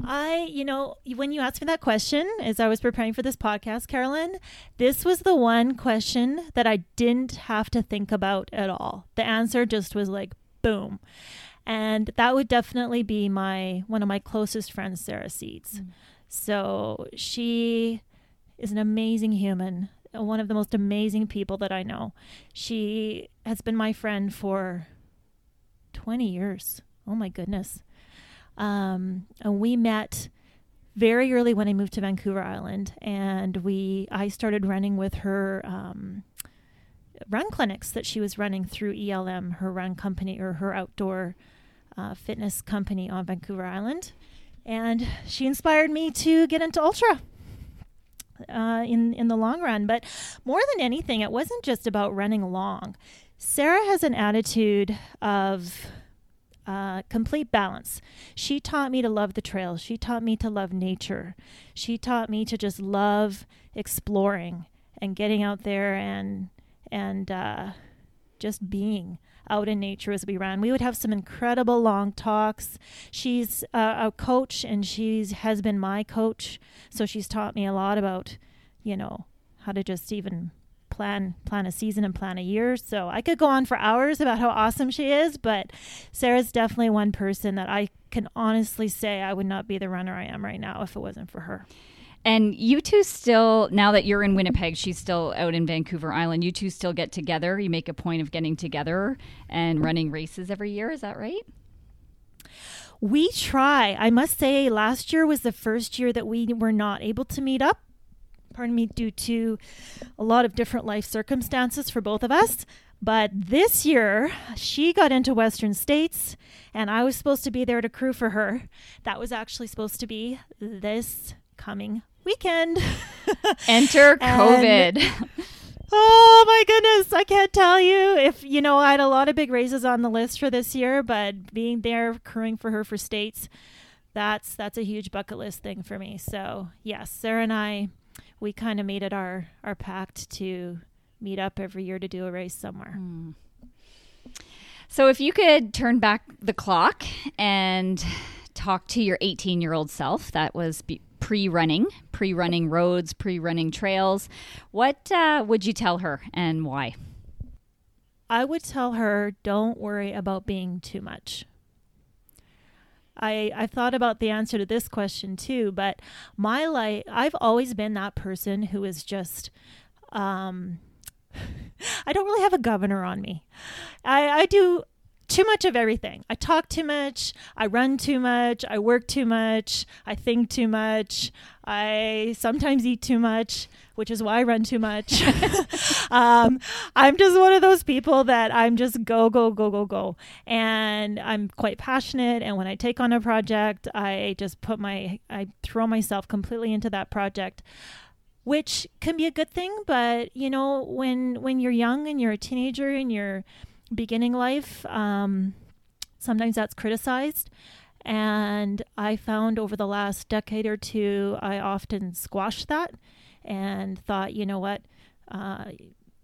I, you know, when you asked me that question as I was preparing for this podcast, Carolyn, this was the one question that I didn't have to think about at all. The answer just was like, boom. And that would definitely be my one of my closest friends, Sarah Seeds. Mm. So she is an amazing human one of the most amazing people that I know. She has been my friend for 20 years. Oh my goodness. Um, and we met very early when I moved to Vancouver Island, and we I started running with her um, run clinics that she was running through ELM, her run company or her outdoor uh, fitness company on Vancouver Island, and she inspired me to get into ultra uh, in in the long run. But more than anything, it wasn't just about running long. Sarah has an attitude of uh, complete balance. She taught me to love the trails. She taught me to love nature. She taught me to just love exploring and getting out there and and uh, just being out in nature as we ran. We would have some incredible long talks. She's uh, a coach and she's has been my coach, so she's taught me a lot about, you know, how to just even plan plan a season and plan a year. So I could go on for hours about how awesome she is, but Sarah's definitely one person that I can honestly say I would not be the runner I am right now if it wasn't for her. And you two still, now that you're in Winnipeg, she's still out in Vancouver Island. You two still get together. You make a point of getting together and running races every year. Is that right? We try. I must say, last year was the first year that we were not able to meet up. Pardon me, due to a lot of different life circumstances for both of us. But this year, she got into Western States, and I was supposed to be there to crew for her. That was actually supposed to be this coming weekend. Enter COVID. oh my goodness, I can't tell you if you know I had a lot of big races on the list for this year, but being there crewing for her for states, that's that's a huge bucket list thing for me. So yes, Sarah and I, we kind of made it our our pact to meet up every year to do a race somewhere. Mm. So if you could turn back the clock and talk to your 18 year old self that was pre running, pre running roads, pre running trails. What uh, would you tell her and why? I would tell her don't worry about being too much. I, I thought about the answer to this question too, but my life, I've always been that person who is just, um, I don't really have a governor on me. I, I do too much of everything. I talk too much. I run too much. I work too much. I think too much. I sometimes eat too much, which is why I run too much. um, I'm just one of those people that I'm just go, go, go, go, go. And I'm quite passionate. And when I take on a project, I just put my, I throw myself completely into that project which can be a good thing but you know when when you're young and you're a teenager and you're beginning life, um, sometimes that's criticized. And I found over the last decade or two, I often squash that and thought, you know what, uh,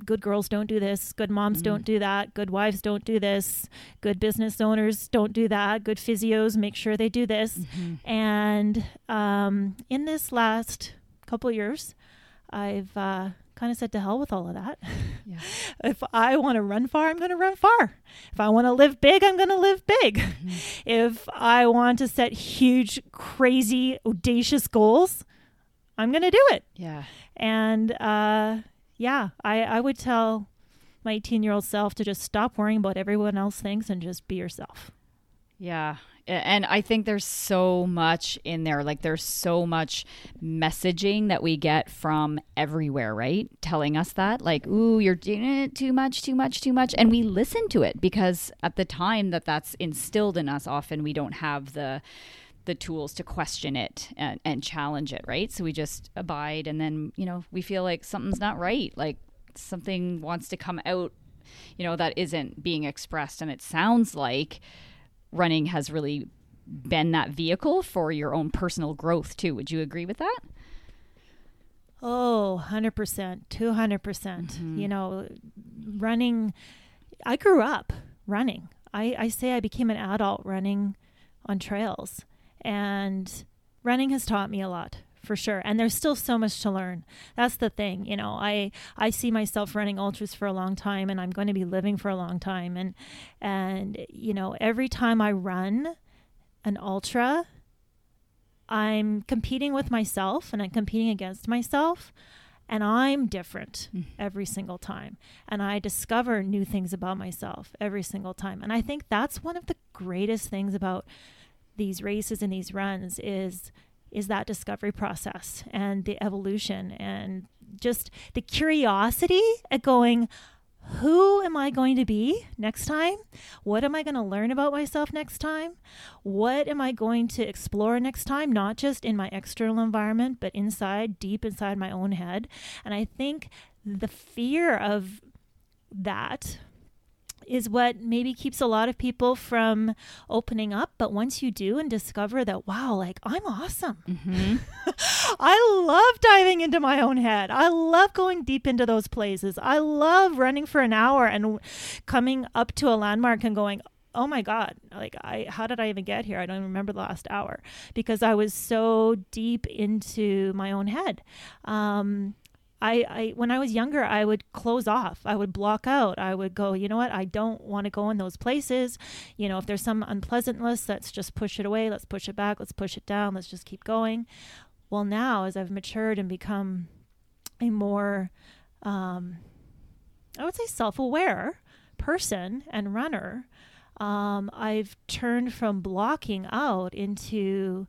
good girls don't do this, good moms mm. don't do that, good wives don't do this, good business owners don't do that, good physios make sure they do this. Mm-hmm. And um, in this last couple years, I've uh, kind of said to hell with all of that. Yeah. if I want to run far, I'm going to run far. If I want to live big, I'm going to live big. Mm-hmm. If I want to set huge, crazy, audacious goals, I'm going to do it. Yeah. And uh, yeah, I, I would tell my 18 year old self to just stop worrying about everyone else thinks and just be yourself. Yeah and I think there's so much in there. Like there's so much messaging that we get from everywhere, right? Telling us that, like, "Ooh, you're doing it too much, too much, too much," and we listen to it because at the time that that's instilled in us, often we don't have the the tools to question it and, and challenge it, right? So we just abide, and then you know we feel like something's not right, like something wants to come out, you know, that isn't being expressed, and it sounds like running has really been that vehicle for your own personal growth too. Would you agree with that? Oh, 100%, 200%. percent mm hmm You know, running, I grew up running. I, I say I became an adult running on trails, and running has taught me a lot for sure. And there's still so much to learn. That's the thing you know i i see myself running ultras for a long time and i'm going to be living for a long time. And and you know every time i run an ultra i'm competing with myself and i'm competing against myself and i'm different mm. every single time. And i discover new things about myself every single time. And i think that's one of the greatest things about these races and these runs is is that discovery process and the evolution and just the curiosity at going, who am I going to be next time? What am I going to learn about myself next time? What am I going to explore next time? Not just in my external environment, but inside, deep inside my own head. And I think the fear of that is what maybe keeps a lot of people from opening up. But once you do and discover that, wow, like I'm awesome. Mm-hmm. I love diving into my own head. I love going deep into those places. I love running for an hour and coming up to a landmark and going, oh my god like i how did i even get here i don't even remember the last hour because i was so deep into my own head um, I, I when I was younger, I would close off. I would block out. I would go, you know what? I don't want to go in those places. You know, if there's some unpleasantness, let's just push it away. Let's push it back. Let's push it down. Let's just keep going. Well, now as I've matured and become a more, um, I would say, self-aware person and runner, um, I've turned from blocking out into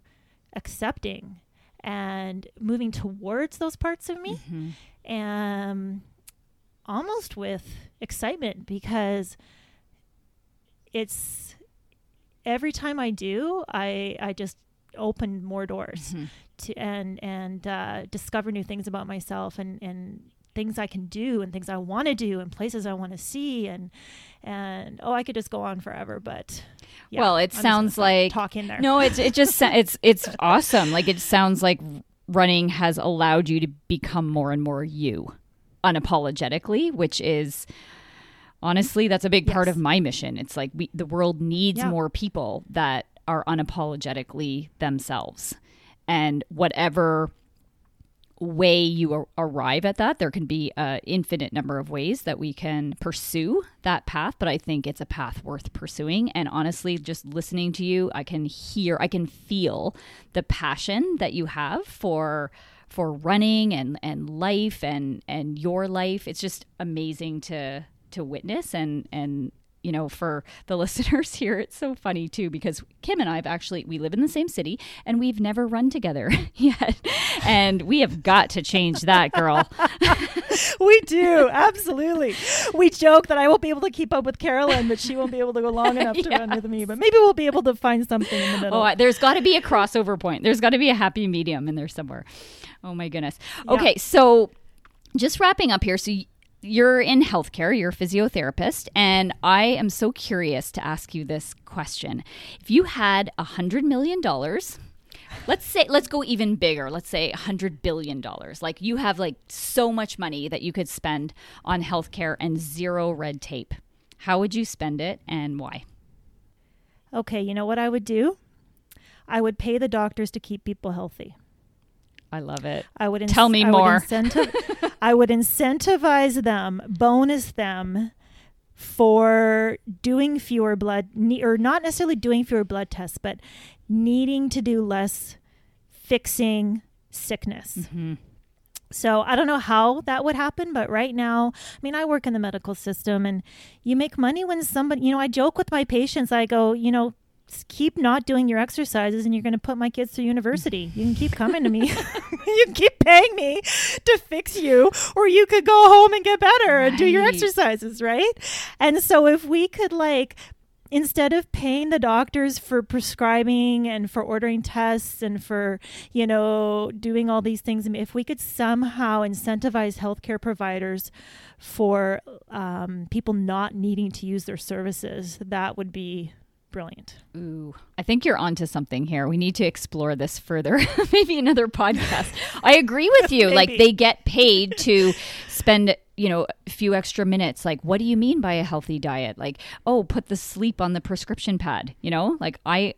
accepting and moving towards those parts of me mm-hmm. and almost with excitement because it's every time I do, I I just open more doors mm-hmm. to and and uh, discover new things about myself and and things I can do and things I want to do and places I want to see and and oh I could just go on forever but yeah, well it I'm sounds like talking there no it's it just it's it's awesome like it sounds like running has allowed you to become more and more you unapologetically which is honestly that's a big yes. part of my mission it's like we the world needs yeah. more people that are unapologetically themselves and whatever way you ar- arrive at that. There can be an infinite number of ways that we can pursue that path, but I think it's a path worth pursuing. And honestly, just listening to you, I can hear, I can feel the passion that you have for for running and and life and and your life. It's just amazing to to witness and and you know, for the listeners here, it's so funny too because Kim and I have actually we live in the same city and we've never run together yet, and we have got to change that, girl. we do absolutely. We joke that I won't be able to keep up with Carolyn, but she won't be able to go long enough to yes. run with me. But maybe we'll be able to find something in the middle. Oh, there's got to be a crossover point. There's got to be a happy medium in there somewhere. Oh my goodness. Okay, yeah. so just wrapping up here. So you're in healthcare, you're a physiotherapist, and I am so curious to ask you this question. If you had a $100 million let's say let's go even bigger. Let's say a 100 billion dollars. Like you have like so much money that you could spend on healthcare and zero red tape. How would you spend it and why? Okay, you know what I would do? I would pay the doctors to keep people healthy. I love it. I would Tell me I more. Would incentiv- I would incentivize them, bonus them for doing fewer blood ne- or not necessarily doing fewer blood tests, but needing to do less fixing sickness. Mm-hmm. So I don't know how that would happen, but right now, I mean, I work in the medical system and you make money when somebody, you know, I joke with my patients. I go, you know, keep not doing your exercises and you're going to put my kids through university. You can keep coming to me. you can keep paying me to fix you, or you could go home and get better and do your exercises, right? And so if we could like instead of paying the doctors for prescribing and for ordering tests and for you know doing all these things if we could somehow incentivize healthcare providers for um, people not needing to use their services that would be brilliant Ooh, I think you're onto something here. We need to explore this further. Maybe another podcast. I agree with you. like they get paid to spend, you know, a few extra minutes. Like, what do you mean by a healthy diet? Like, oh, put the sleep on the prescription pad. You know, like I,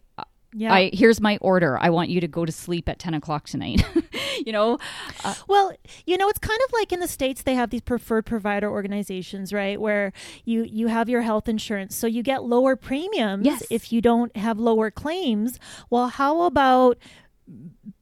yeah I here's my order. I want you to go to sleep at ten o'clock tonight. you know, uh, Well, you know, it's kind of like in the states they have these preferred provider organizations, right? Where you you have your health insurance, so you get lower premiums Yes. if you don't have lower claims. Well, how about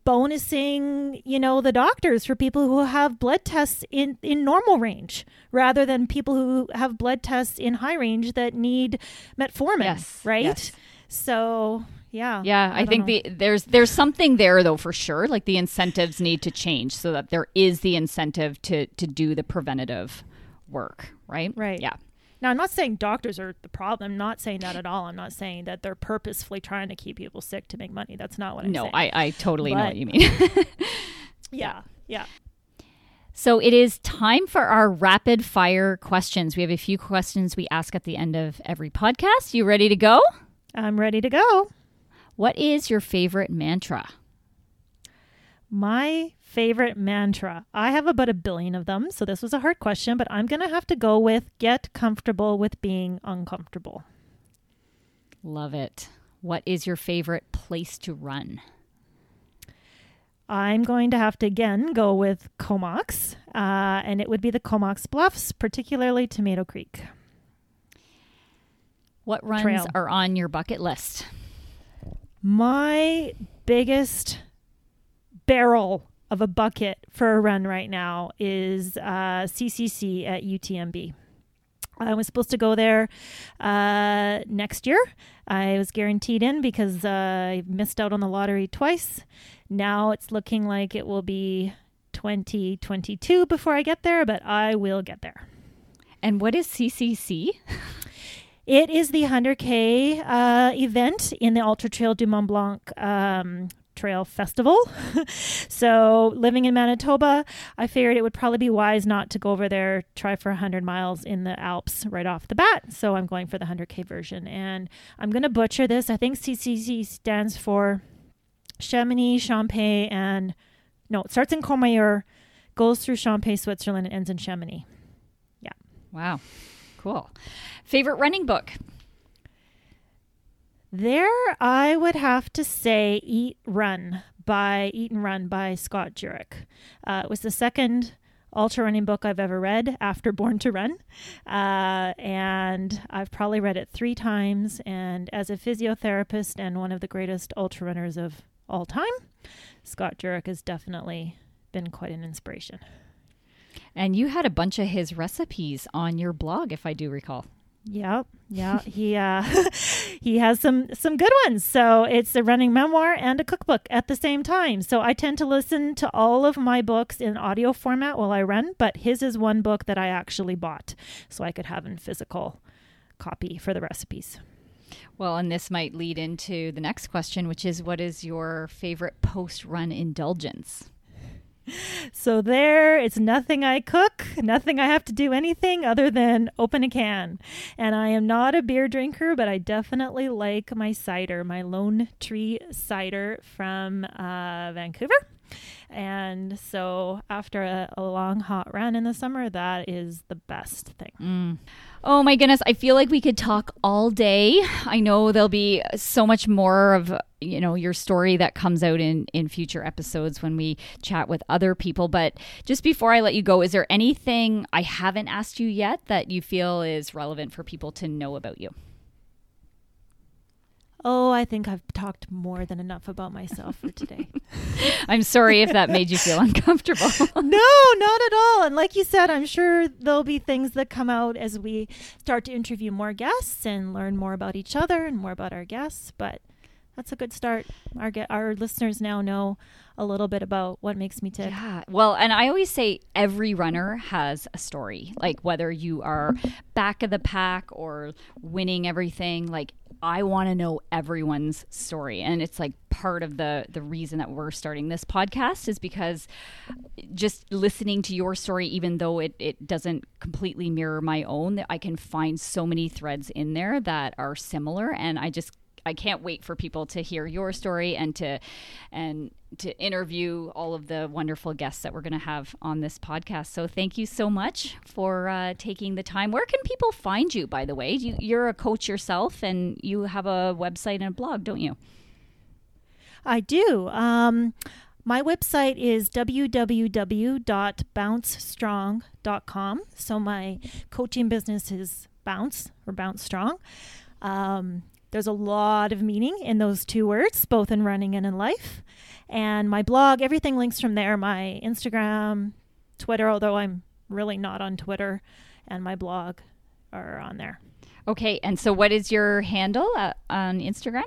bonusing, you know, the doctors for people who have blood tests in in normal range rather than people who have blood tests in high range that need metformin, Yes, right? yes. So, yeah. Yeah, I, don't think know. the there's there's something there though for sure. Like the incentives need to change so that there is the incentive to to do the preventative work, right? Right. Yeah. Now, I'm not saying doctors are the problem. I'm not saying that at all. I'm not saying that they're purposefully trying to keep people sick to make money. That's not what I'm No, saying. I I totally know what you mean. yeah, yeah. so it is time for our rapid fire questions. We have a few questions we ask at the end of every podcast. You ready to go? I'm ready to go. What is your favorite mantra? My favorite mantra. I have about a billion of them, so this was a hard question, but I'm going to have to go with get comfortable with being uncomfortable. Love it. What is your favorite place to run? I'm going to have to again go with Comox, uh, and it would be the Comox Bluffs, particularly Tomato Creek. What runs Trail. are on your bucket list? My biggest barrel of a bucket for a run right now is uh, CCC at UTMB. I was supposed to go there uh, next year. I was guaranteed in because uh, I missed out on the lottery twice. Now it's looking like it will be 2022 before I get there, but I will get there. And what is CCC? It is the 100K uh, event in the Ultra Trail du Mont Blanc um, Trail Festival. so, living in Manitoba, I figured it would probably be wise not to go over there, try for 100 miles in the Alps right off the bat. So, I'm going for the 100K version. And I'm going to butcher this. I think CCC stands for Chamonix, Champagne, and no, it starts in Courmayeur, goes through Champagne, Switzerland, and ends in Chamonix. Yeah. Wow. Cool. Favorite running book? There, I would have to say Eat Run by Eat and Run by Scott Jurek. Uh, it was the second ultra running book I've ever read after Born to Run. Uh, and I've probably read it three times. And as a physiotherapist and one of the greatest ultra runners of all time, Scott Jurek has definitely been quite an inspiration. And you had a bunch of his recipes on your blog, if I do recall. Yep, yeah, he uh, he has some some good ones. So it's a running memoir and a cookbook at the same time. So I tend to listen to all of my books in audio format while I run, but his is one book that I actually bought, so I could have in physical copy for the recipes. Well, and this might lead into the next question, which is what is your favorite post run indulgence? So there, it's nothing I cook, nothing I have to do anything other than open a can. And I am not a beer drinker, but I definitely like my cider, my Lone Tree cider from uh, Vancouver. And so after a, a, long hot run in the summer, that is the best thing. Mm. Oh my goodness, I feel like we could talk all day. I know there'll be so much more of, you know, your story that comes out in in future episodes when we chat with other people, but just before I let you go, is there anything I haven't asked you yet that you feel is relevant for people to know about you? Oh, I think I've talked more than enough about myself for today. I'm sorry if that made you feel uncomfortable. no, not at all. And like you said, I'm sure there'll be things that come out as we start to interview more guests and learn more about each other and more about our guests. But that's a good start. Our get our listeners now know a little bit about what makes me tick. Yeah. Well, and I always say every runner has a story. Like whether you are back of the pack or winning everything, like I want to know everyone's story. And it's like part of the the reason that we're starting this podcast is because just listening to your story, even though it, it doesn't completely mirror my own, I can find so many threads in there that are similar. And I just I can't wait for people to hear your story and to and to interview all of the wonderful guests that we're going to have on this podcast. So thank you so much for uh, taking the time. Where can people find you? By the way, you, you're a coach yourself, and you have a website and a blog, don't you? I do. Um, my website is www.bouncestrong.com. So my coaching business is Bounce or Bounce Strong. Um, there's a lot of meaning in those two words, both in running and in life. And my blog, everything links from there. My Instagram, Twitter, although I'm really not on Twitter, and my blog are on there. Okay, and so what is your handle uh, on Instagram?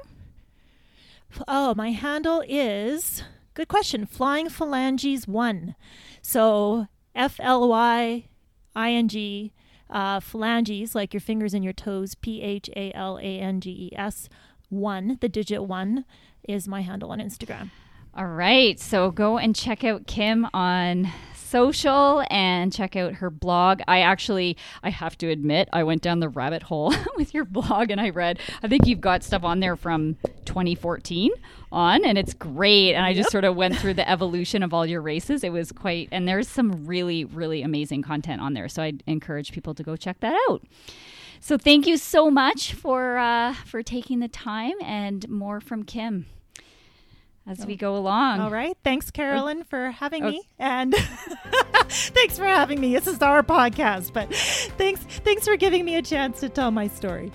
Oh, my handle is good question. Flying Phalanges one. So F L Y I N G uh, phalanges, like your fingers and your toes, P H A L A N G E S, one, the digit one, is my handle on Instagram. All right. So go and check out Kim on social and check out her blog. I actually, I have to admit, I went down the rabbit hole with your blog and I read, I think you've got stuff on there from 2014 on and it's great. And I just yep. sort of went through the evolution of all your races. It was quite, and there's some really, really amazing content on there. So I'd encourage people to go check that out. So thank you so much for uh, for taking the time and more from Kim as oh. we go along. All right. Thanks, Carolyn, for having oh. me. And thanks for having me. This is our podcast, but thanks thanks for giving me a chance to tell my story.